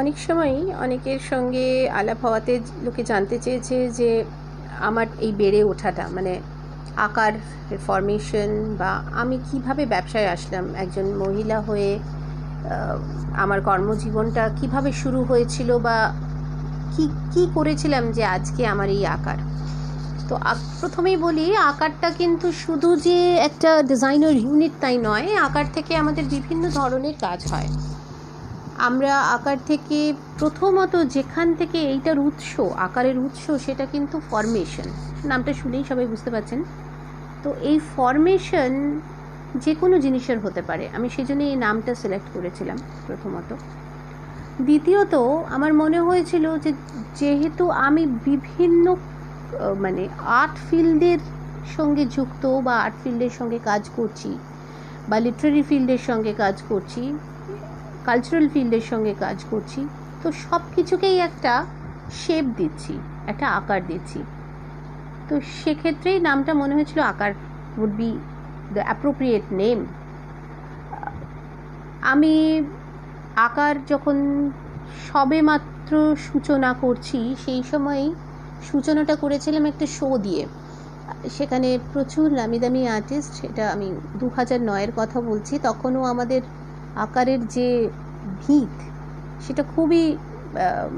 অনেক সময়ই অনেকের সঙ্গে আলাপ হওয়াতে লোকে জানতে চেয়েছে যে আমার এই বেড়ে ওঠাটা মানে আকার ফরমেশন বা আমি কীভাবে ব্যবসায় আসলাম, একজন মহিলা হয়ে আমার কর্মজীবনটা কীভাবে শুরু হয়েছিল বা কি কি করেছিলাম যে আজকে আমার এই আকার? তো প্রথমেই বলি আকারটা কিন্তু শুধু যে একটা ডিজাইনার ইউনিট তাই নয়, আকার থেকে আমাদের বিভিন্ন ধরনের কাজ হয়। আমরা আকার থেকে প্রথমত যেখান থেকে এইটার উৎস, আকারের উৎস, সেটা কিন্তু ফরমেশন নামটা শুনেই সবাই বুঝতে পারছেন। তো এই ফরমেশন যে কোনো জিনিসের হতে পারে। আমি সেই জন্য এই নামটা সিলেক্ট করেছিলাম প্রথমত। দ্বিতীয়ত, আমার মনে হয়েছিল যে যেহেতু আমি বিভিন্ন মানে আর্ট ফিল্ডের সঙ্গে যুক্ত বা আর্ট ফিল্ডের সঙ্গে কাজ করছি বা লিটারারি ফিল্ডের সঙ্গে কাজ করছি কালচারাল ফিল্ডের সঙ্গে কাজ করছি, তো সব কিছুকেই একটা শেপ দিচ্ছি, একটা আকার দিচ্ছি। তো সেক্ষেত্রেই নামটা মনে হয়েছিল Akar would be the appropriate name আমি আকার যখন সবে মাত্র সূচনা করছি, সেই সময়ই সূচনাটা করেছিলাম একটা শো দিয়ে। সেখানে প্রচুর নামি দামি আর্টিস্ট সেটা আমি দু হাজার নয়ের কথা বলছি, তখনও আমাদের আকারের যে ভিত, সেটা খুবই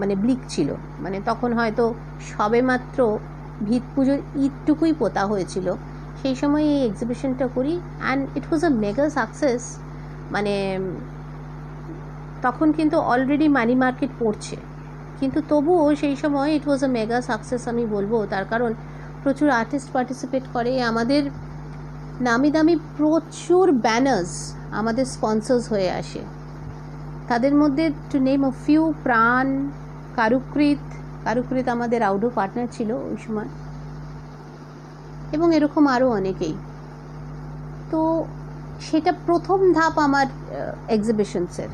মানে ব্লিক ছিল। মানে তখন হয়তো সবেমাত্র ভিত পুজোর ঈদটুকুই পোতা হয়েছিল। সেই সময় এই এক্সিবিশনটা করি and it was a mega success মানে তখন কিন্তু অলরেডি মানি মার্কেট পড়ছে। কিন্তু তবুও সেই সময় ইট ওয়াজ আ মেগা সাকসেস আমি বলব। তার কারণ প্রচুর আর্টিস্ট পার্টিসিপেট করে। আমাদের নামি দামি প্রচুর ব্যানার্স আমাদের স্পন্সার্স হয়ে আসে। তাদের মধ্যে টু নেম অ ফিউ প্রাণ, কারুকৃত কারুকৃত আমাদের আউডো পার্টনার ছিল ওই সময়। এবং এরকম আরও অনেকেই। তো সেটা প্রথম ধাপ আমার এক্সিবিশনসের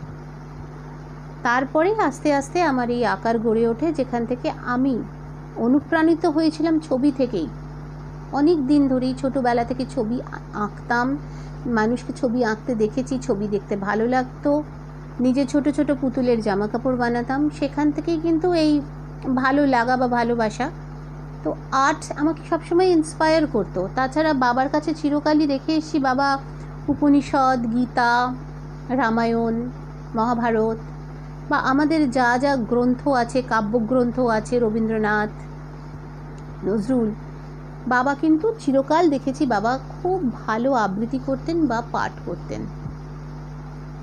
তারপরে আস্তে আস্তে আমার এই আকার গড়ে ওঠে, যেখান থেকে আমি অনুপ্রাণিত হয়েছিলাম ছবি থেকেই। অনেক দিন ধরেই ছোটোবেলা থেকে ছবি আঁকতাম। মানুষকে ছবি আঁকতে দেখেছি, ছবি দেখতে ভালো লাগতো। নিজে ছোট ছোট পুতুলের জামা কাপড় বানাতাম। সেখান থেকেই কিন্তু এই ভালো লাগা বা ভালোবাসা। তো আর্ট আমাকে সবসময় ইন্সপায়ার করতো। তাছাড়া বাবার কাছে চিরকালই রেখে এসেছি বাবা উপনিষদ, গীতা, রামায়ণ, মহাভারত বা আমাদের যা যা গ্রন্থ আছে, কাব্যগ্রন্থ আছে, রবীন্দ্রনাথ, নজরুল বাবা কিন্তু চিরকাল দেখেছি বাবা খুব ভালো আবৃত্তি করতেন বা পাঠ করতেন।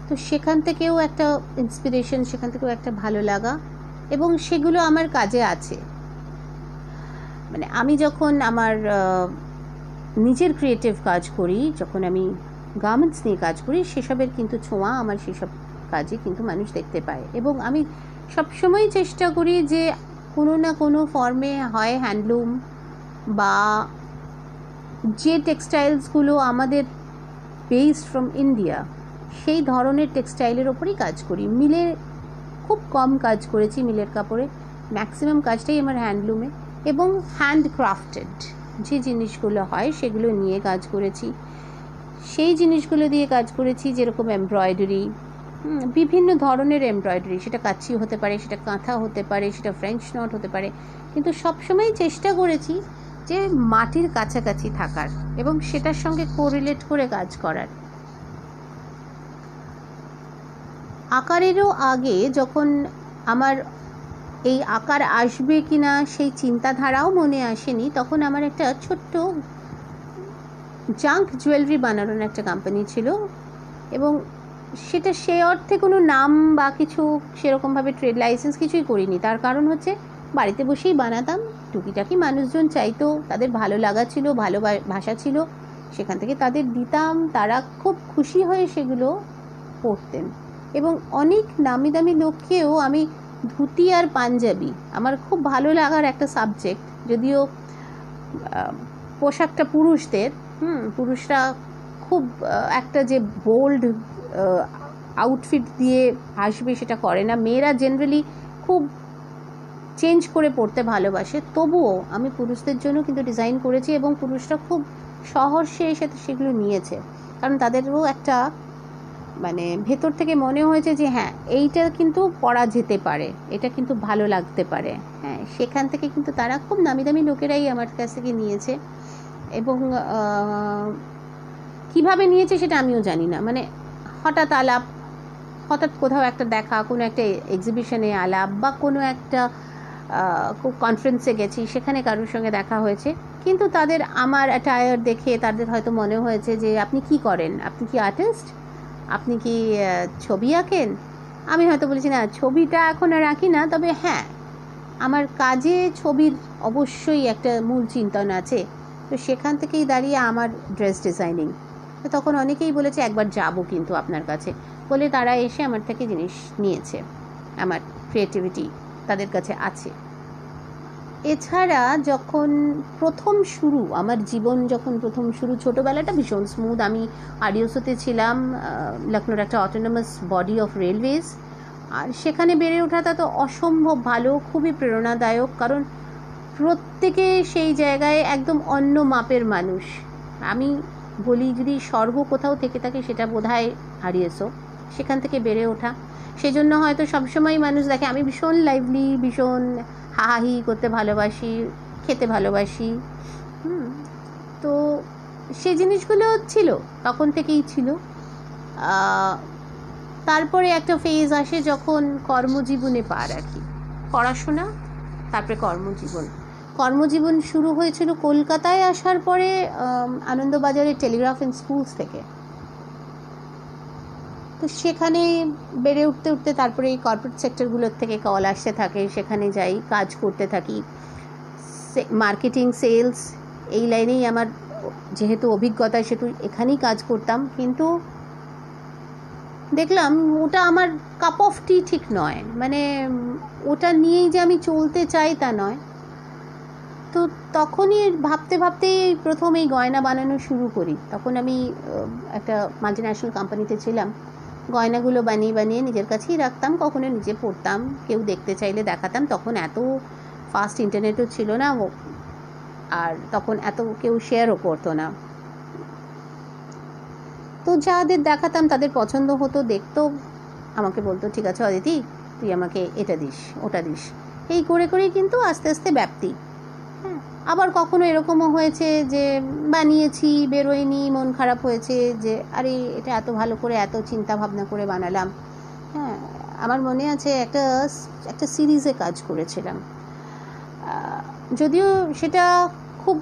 তো সেখান থেকেও একটা ইন্সপিরেশন সেখান থেকেও একটা ভালো লাগা এবং সেগুলো আমার কাজে আছে। মানে আমি যখন আমার নিজের ক্রিয়েটিভ কাজ করি, যখন আমি গার্মেন্টস নিয়ে কাজ করি, সেসবের কিন্তু ছোঁয়া আমার সেসব কাজে কিন্তু মানুষ দেখতে পায় এবং আমি সবসময় চেষ্টা করি যে কোনো না কোনো ফর্মে হয় হ্যান্ডলুম বা যে টেক্সটাইলসগুলো আমাদের বেসড ফ্রম ইন্ডিয়া সেই ধরনের টেক্সটাইলের ওপরই কাজ করি। মিলে খুব কম কাজ করেছি মিলের কাপড়ে। ম্যাক্সিমাম কাজটাই আমার হ্যান্ডলুমে এবং হ্যান্ড ক্রাফটেড যে জিনিসগুলো হয়, সেগুলো নিয়ে কাজ করেছি। সেই জিনিসগুলো দিয়ে কাজ করেছি যেরকম এমব্রয়ডারি বিভিন্ন ধরনের এমব্রয়ডারি সেটা কাচ্চি হতে পারে, সেটা কাঁথা হতে পারে, সেটা ফ্রেঞ্চ নট হতে পারে। কিন্তু সবসময় চেষ্টা করেছি যে মাটির কাছাকাছি থাকার এবং সেটার সঙ্গে কোরিলেট করে কাজ করার। আকারেরও আগে যখন আমার এই আকার আসবে কিনা সেই চিন্তাধারাও মনে আসেনি, তখন আমার একটা ছোট্ট জাঙ্ক জুয়েলারি বানানোর একটা কোম্পানি ছিল এবং সেটা সে অর্থে কোনো নাম বা কিছু সেরকমভাবে ট্রেড লাইসেন্স কিছুই করিনি। তার কারণ হচ্ছে বাড়িতে বসেই বানাতাম। টুকিটাকি মানুষজন চাইতো, তাদের ভালো লাগা ছিল, ভালো ভাষা ছিল। সেখান থেকে তাদের দিতাম, তারা খুব খুশি হয়ে সেগুলো পড়তেন। এবং অনেক নামি দামি লোককেও আমি ধুতি আর পাঞ্জাবি, আমার খুব ভালো লাগার একটা সাবজেক্ট যদিও পোশাকটা পুরুষদের, হুম, পুরুষরা খুব একটা যে বোল্ড আউটফিট দিয়ে আসবে সেটা করে না। মেয়েরা জেনারেলি খুব চেঞ্জ করে পড়তে ভালোবাসে, তবুও আমি পুরুষদের জন্য কিন্তু ডিজাইন করেছি এবং পুরুষরা খুব সহর্ষে এসে সেগুলো নিয়েছে। কারণ তাদেরও একটা মানে ভেতর থেকে মনে হয়েছে যে হ্যাঁ এইটা কিন্তু পড়া যেতে পারে, এটা কিন্তু ভালো লাগতে পারে। হ্যাঁ সেখান থেকে কিন্তু তারা খুব নামি দামি লোকেরাই আমার কাছ থেকে নিয়েছে এবং কীভাবে নিয়েছে সেটা আমিও জানি না। মানে হঠাৎ আলাপ, হঠাৎ কোথাও একটা দেখা, কোনো একটা এক্সিবিশনে আলাপ বা কোনো একটা কনফারেন্সে গেছি, সেখানে কারোর সঙ্গে দেখা হয়েছে। কিন্তু তাদের আমার অ্যাটায়ার দেখে তাদের হয়তো মনে হয়েছে যে, আপনি কি করেন? আপনি কি আর্টিস্ট আপনি কি ছবি আঁকেন? আমি হয়তো বলেছি, না, ছবিটা এখন আর আঁকি না, তবে হ্যাঁ আমার কাজে ছবির অবশ্যই একটা মূল চিন্তন আছে। তো সেখান থেকেই দাঁড়িয়ে আমার ড্রেস ডিজাইনিং তো তখন অনেকেই বলেছে, একবার যাব কিন্তু আপনার কাছে। বলে তারা এসে আমার থেকে জিনিস নিয়েছে, আমার ক্রিয়েটিভিটি তাদের কাছে আছে। এছাড়া যখন প্রথম শুরু, আমার জীবন যখন প্রথম শুরু, ছোটোবেলাটা ভীষণ স্মুথ আমি আডিওসোতে ছিলাম লখনৌর একটা অটোনমাস বডি অফ রেলওয়েজ আর সেখানে বেড়ে ওঠাটা তো অসম্ভব ভালো, খুবই প্রেরণাদায়ক, কারণ প্রত্যেকে সেই জায়গায় একদম অন্য মাপের মানুষ। আমি বলি যদি স্বর্গ কোথাও থেকে থাকে, সেটা বোধ হয় হারিয়েছো সেখান থেকে বেড়ে ওঠা। সেজন্য হয়তো সবসময় মানুষ দেখে, আমি ভীষণ লাইভলি ভীষণ হাহাহি করতে ভালোবাসি, খেতে ভালোবাসি। তো সেই জিনিসগুলো ছিল, তখন থেকেই ছিল। তারপরে একটা ফেজ আসে যখন কর্মজীবনে পার আর কি পড়াশোনা, তারপরে কর্মজীবন। কর্মজীবন শুরু হয়েছিল কলকাতায় আসার পরে আনন্দবাজারের টেলিগ্রাফ অ্যান্ড স্কুলস থেকে। তো সেখানে বেড়ে উঠতে উঠতে তারপরে এই কর্পোরেট সেক্টরগুলোর থেকে কল আসতে থাকে, সেখানে যাই, কাজ করতে থাকি। মার্কেটিং সেলস এই লাইনেই আমার যেহেতু অভিজ্ঞতা, সেহেতু এখানেই কাজ করতাম। কিন্তু দেখলাম ওটা আমার কাপ অফ টি ঠিক নয়। মানে ওটা নিয়েই যে আমি চলতে চাই তা নয়। তো তখনই ভাবতে ভাবতেই প্রথম এই গয়না বানানো শুরু করি। তখন আমি একটা মাল্টি ন্যাশনাল কোম্পানিতে ছিলাম। গয়নাগুলো বানিয়ে বানিয়ে নিজের কাছেই রাখতাম, কখনো নিজে পড়তাম, কেউ দেখতে চাইলে দেখাতাম, তখন এত ফাস্ট ইন্টারনেটও ছিল না আর তখন এত কেউ শেয়ারও করতো না। তো যাদের দেখাতাম, তাদের পছন্দ হতো, দেখতো, আমাকে বলতো, ঠিক আছে অদিতি, তুই আমাকে এটা দিস, ওটা দিস। এই করে করেই কিন্তু আস্তে আস্তে ব্যাপ্তি। আবার কখনো এরকমও হয়েছে যে বানিয়েছি, বেরোয়নি, মন খারাপ হয়েছে যে, আরে, এটা এত ভালো করে, এত চিন্তা ভাবনা করে বানালাম। হ্যাঁ আমার মনে আছে একটা একটা সিরিজে কাজ করেছিলাম। যদিও সেটা খুব,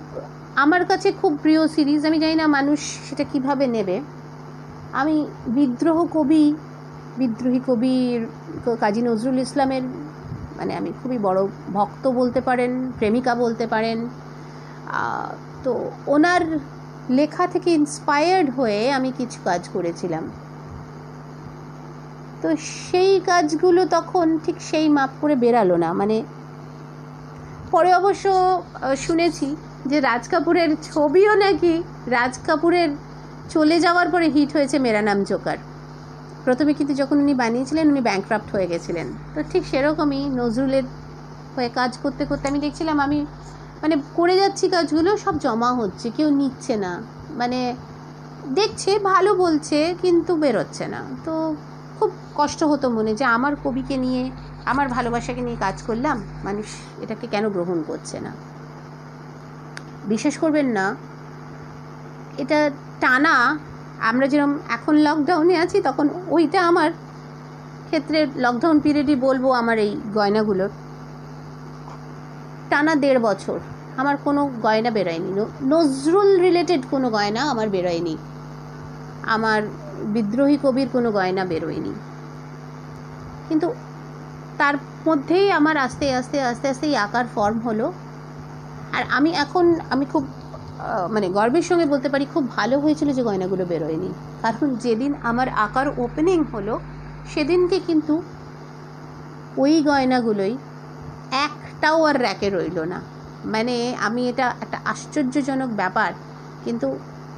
আমার কাছে খুব প্রিয় সিরিজ, আমি জানি না মানুষ সেটা কীভাবে নেবে। আমি বিদ্রোহ কবি, বিদ্রোহী কবির কাজী নজরুল ইসলামের মানে আমি খুবই বড় ভক্ত বলতে পারেন, প্রেমিকা বলতে পারেন। তো ওনার লেখা থেকে ইন্সপায়ার্ড হয়ে আমি কিছু কাজ করেছিলাম। তো সেই কাজগুলো তখন ঠিক সেই মাপ করে বেরালো না। মানে পরে অবশ্য শুনেছি যে রাজ কাপুরের ছবিও নাকি রাজ কাপুরের চলে যাওয়ার পরে হিট হয়েছে মেরা নাম জোকার। প্রথমে কিন্তু যখন উনি বানিয়েছিলেন, উনি ব্যাংক্রাফ্ট হয়ে গেছিলেন। তো ঠিক সেরকমই নজরুলের হয়ে কাজ করতে করতে আমি দেখছিলাম, আমি মানে করে যাচ্ছি কাজগুলো, সব জমা হচ্ছে, কেউ নিচ্ছে না। মানে দেখছে, ভালো বলছে, কিন্তু বেরোচ্ছে না। তো খুব কষ্ট হতো মনে, যে আমার কবিকে নিয়ে, আমার ভালোবাসাকে নিয়ে কাজ করলাম, মানুষ এটাকে কেন গ্রহণ করছে না? বিশ্বাস করবেন না, এটা টানা আমরা যেরকম এখন লকডাউনে আছি, তখন ওইটা আমার ক্ষেত্রে লকডাউন পিরিয়ডই বলব আমার এই গয়নাগুলোর। টানা দেড় বছর। আমার কোনো গয়না বেরোয়নি। নজরুল রিলেটেড কোনো গয়না আমার বেরোয়নি। আমার বিদ্রোহী কবির কোনো গয়না বেরোয়নি। কিন্তু তার মধ্যেই আমার আস্তে আস্তে আস্তে আস্তে এই আকার ফর্ম হলো। আর আমি এখন, আমি খুব মানে গর্বের সঙ্গে বলতে পারি, খুব ভালো হয়েছিল যে গয়নাগুলো বেরোয়নি। কারণ যেদিন আমার আকার ওপেনিং হলো, সেদিনকে কিন্তু ওই গয়নাগুলোই একটাও আর র্যাকে রইল না। মানে আমি এটা একটা আশ্চর্যজনক ব্যাপার, কিন্তু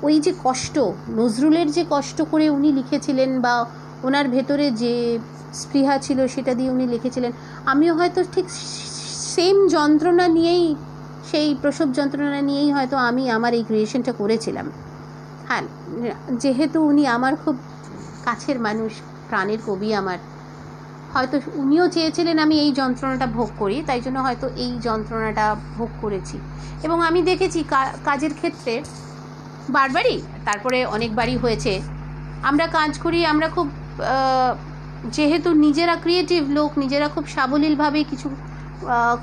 ওই যে কষ্ট, নজরুলের যে কষ্ট করে উনি লিখেছিলেন বা ওনার ভেতরে যে স্পৃহা ছিল সেটা দিয়ে উনি লিখেছিলেন, আমিও হয়তো ঠিক সেম যন্ত্রণা নিয়েই সেই প্রসব যন্ত্রণা নিয়েই হয়তো আমি আমার এই ক্রিয়েশনটা করেছিলাম। হ্যাঁ যেহেতু উনি আমার খুব কাছের মানুষ, প্রাণের কবি আমার, হয়তো উনিও চেয়েছিলেন আমি এই যন্ত্রণাটা ভোগ করি, তাই জন্য হয়তো এই যন্ত্রণাটা ভোগ করেছি। এবং আমি দেখেছি কাজের ক্ষেত্রে বারবারই, তারপরে অনেকবারই হয়েছে। আমরা কাজ করি, আমরা খুব যেহেতু নিজেরা ক্রিয়েটিভ লোক, নিজেরা খুব সাবলীলভাবে কিছু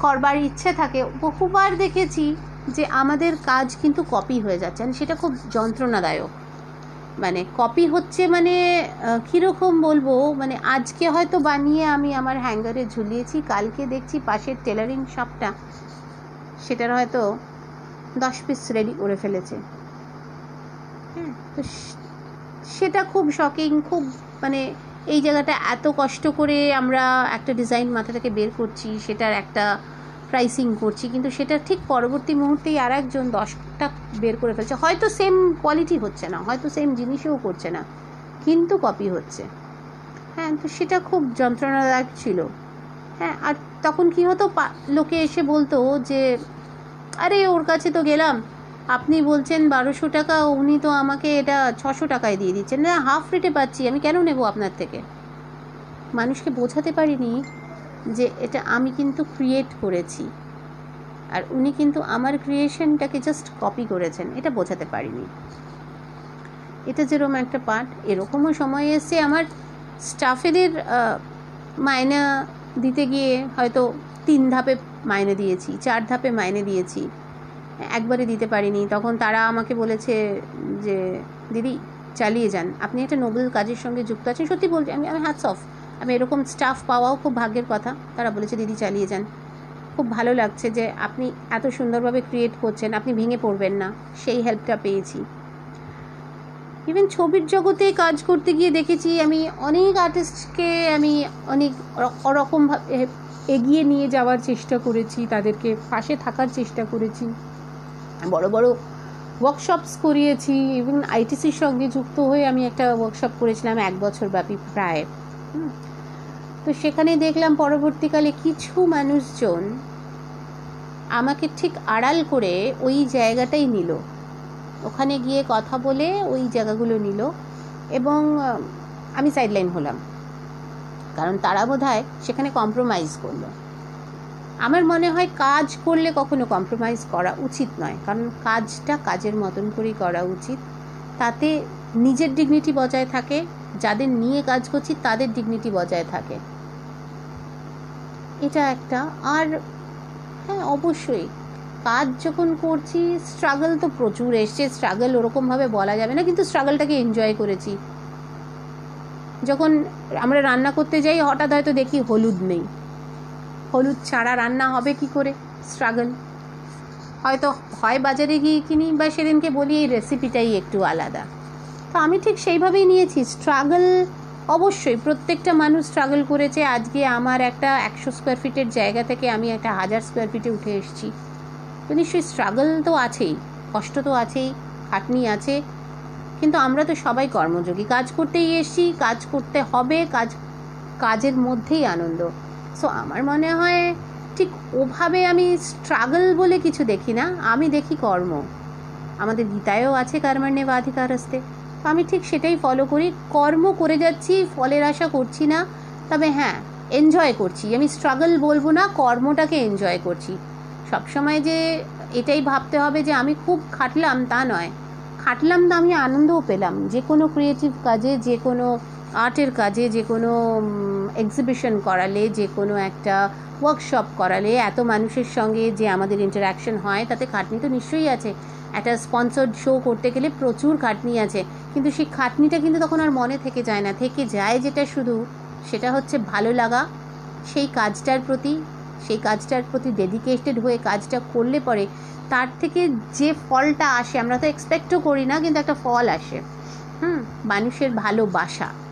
করবার ইচ্ছে থাকে। বহুবার দেখেছি যে আমাদের কাজ কিন্তু কপি হয়ে যাচ্ছে। সেটা খুব যন্ত্রণাদায়ক। মানে কপি হচ্ছে মানে কীরকম বলব? মানে আজকে হয়তো বানিয়ে আমি আমার হ্যাঙ্গারে ঝুলিয়েছি, কালকে দেখছি পাশের টেলারিং শপটা সেটার হয়তো দশ পিস রেডি করে ফেলেছে। হ্যাঁ তো সেটা খুব শকিং খুব মানে এই জায়গাটা এত কষ্ট করে আমরা একটা ডিজাইন মাথা থেকে বের করছি, সেটার একটা প্রাইসিং করছি, কিন্তু সেটা ঠিক পরবর্তী মুহূর্তেই আর একজন দশটা বের করে ফেলছে। হয়তো সেম কোয়ালিটি হচ্ছে না, হয়তো সেম জিনিসেও করছে না, কিন্তু কপি হচ্ছে। হ্যাঁ তো সেটা খুব যন্ত্রণাদায়ক ছিল। হ্যাঁ আর তখন কি হতো? লোকে এসে বলতো যে, আরে, ওর কাছে তো গেলাম। আপনি বলছেন বারোশো টাকা, উনি তো আমাকে এটা ছশো টাকায় দিয়ে দিচ্ছেন। না হাফ রেটে পাচ্ছি, আমি কেন নেব আপনার থেকে? মানুষকে বোঝাতে পারিনি যে এটা আমি কিন্তু ক্রিয়েট করেছি। আর উনি কিন্তু আমার ক্রিয়েশনটাকে জাস্ট কপি করেছেন, এটা বোঝাতে পারিনি। এটা যেরকম একটা পার্ট এরকমও সময় এসছে। আমার স্টাফেদের মায়না দিতে গিয়ে হয়তো তিন ধাপে মাইনে দিয়েছি, চার ধাপে মাইনে দিয়েছি। একবারে দিতে পারিনি। তখন তারা আমাকে বলেছে যে, দিদি, চালিয়ে যান। আপনি একটা নোবেল কাজের সঙ্গে যুক্ত আছেন। সত্যি বলছি আমি আমি হ্যাটস অফ আমি এরকম স্টাফ পাওয়াও খুব ভাগ্যের কথা। তারা বলেছে, দিদি, চালিয়ে যান। খুব ভালো লাগছে যে, আপনি এত সুন্দরভাবে ক্রিয়েট করছেন। আপনি ভেঙে পড়বেন না। সেই হেল্পটা পেয়েছি। ইভেন ছবির জগতে কাজ করতে গিয়ে দেখেছি, আমি অনেক আর্টিস্টকে আমি অনেক ওরকমভাবে এগিয়ে নিয়ে যাওয়ার চেষ্টা করেছি। তাদেরকে পাশে থাকার চেষ্টা করেছি। বড় বড় ওয়ার্কশপস করিয়েছি এবং আইটিসির সঙ্গে যুক্ত হয়ে আমি একটা ওয়ার্কশপ করেছিলাম এক বছর ব্যাপী প্রায়। তো সেখানে দেখলাম পরবর্তীকালে কিছু মানুষজন আমাকে ঠিক আড়াল করে ওই জায়গাটাই নিল। ওখানে গিয়ে কথা বলে ওই জায়গাগুলো নিল এবং আমি সাইডলাইন হলাম। কারণ তারা বোধ সেখানে কম্প্রোমাইজ করল। আমার মনে হয় কাজ করলে কখনো কম্প্রোমাইজ করা উচিত নয়। কারণ কাজটা কাজের মতন করেই করা উচিত। তাতে নিজের ডিগনিটি বজায় থাকে, যাদের নিয়ে কাজ করছি তাদের ডিগনিটি বজায় থাকে। এটা একটা। আর হ্যাঁ অবশ্যই। কাজ যখন করছি স্ট্রাগল তো প্রচুর এসছে। স্ট্রাগল ওরকমভাবে বলা যাবে না, কিন্তু স্ট্রাগলটাকে এনজয় করেছি। যখন আমরা রান্না করতে যাই, হঠাৎ হয়তো দেখি হলুদ নেই। হলুদ ছাড়া রান্না হবে কি করে? স্ট্রাগল হয়তো হয় বাজারে গিয়ে কিনি বা সেদিনকে বলি এই রেসিপিটাই একটু আলাদা। তো আমি ঠিক সেইভাবেই নিয়েছি। স্ট্রাগল অবশ্যই প্রত্যেকটা মানুষ স্ট্রাগল করেছে। আজকে আমার একটা একশো স্কোয়ার ফিটের জায়গা থেকে আমি একটা হাজার স্কোয়ার ফিটে উঠে এসেছি। তো নিশ্চয়ই স্ট্রাগল তো আছেই, কষ্ট তো আছেই, খাটনি আছে। কিন্তু আমরা তো সবাই কর্মযোগী। কাজ করতেই এসছি, কাজ করতে হবে, কাজ, কাজের মধ্যেই আনন্দ। সো আমার মনে হয় ঠিক ওভাবে আমি স্ট্রাগল বলে কিছু দেখি না। আমি দেখি কর্ম। আমাদের গীতায়ও আছে আসতে তো আমি ঠিক সেটাই ফলো করি। কর্ম করে যাচ্ছি, ফলের আশা করছি না। তবে হ্যাঁ এনজয় করছি। আমি স্ট্রাগল বলব না, কর্মটাকে এনজয় করছি। সবসময় যে এটাই ভাবতে হবে যে আমি খুব খাটলাম তা নয়। খাটলাম না আমি আনন্দও পেলাম। যে কোনো ক্রিয়েটিভ কাজে, যে কোনো আর্টের কাজে যে কোনো এক্সিবিশন করালে, যে কোনো একটা ওয়ার্কশপ করালে, এত মানুষের সঙ্গে যে আমাদের ইন্টারাকশন হয়, তাতে খাটনি তো নিশ্চয়ই আছে। একটা স্পন্সর্ড শো করতে গেলে প্রচুর খাটনি আছে। কিন্তু সেই খাটনিটা কিন্তু তখন আর মনে থেকে যায় না। থেকে যায় যেটা শুধু, সেটা হচ্ছে ভালো লাগা, সেই কাজটার প্রতি, সেই কাজটার প্রতি ডেডিকেটেড হয়ে কাজটা করলে পরে তার থেকে যে ফলটা আসে, আমরা তো এক্সপেক্টও করি না, কিন্তু একটা ফল আসে। হুম, মানুষের ভালোবাসা।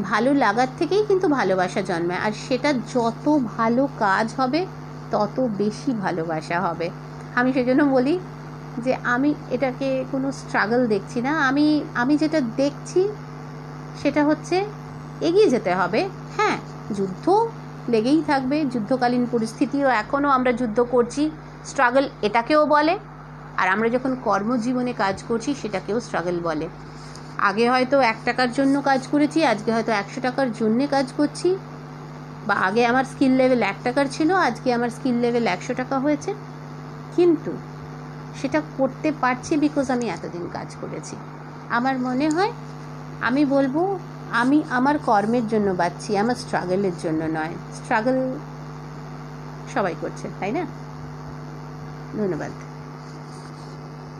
ভালো লাগার থেকেই কিন্তু ভালোবাসা জন্মায়। আর সেটা যত ভালো কাজ হবে, তত বেশি ভালোবাসা হবে। আমি সেজন্য বলি যে আমি এটাকে কোনো স্ট্রাগল দেখছি না। আমি আমি যেটা দেখছি সেটা হচ্ছে এগিয়ে যেতে হবে। হ্যাঁ যুদ্ধ লেগেই থাকবে। যুদ্ধকালীন পরিস্থিতিও এখনও আমরা যুদ্ধ করছি। স্ট্রাগল এটাকেও বলে। আর আমরা যখন কর্মজীবনে কাজ করছি, সেটাকেও স্ট্রাগল বলে। আগে হয়তো এক টাকার জন্য কাজ করেছি, আজকে হয়তো একশো টাকার জন্যে কাজ করছি। বা আগে আমার স্কিল লেভেল এক টাকার ছিল, আজকে আমার স্কিল লেভেল একশো টাকা হয়েছে। কিন্তু সেটা করতে পারছি বিকজ আমি এতদিন কাজ করেছি। আমার মনে হয়, আমি বলব, আমি আমার কর্মের জন্য বাঁচছি, আমার স্ট্রাগলের জন্য নয়। স্ট্রাগল সবাই করছে, তাই না? ধন্যবাদ।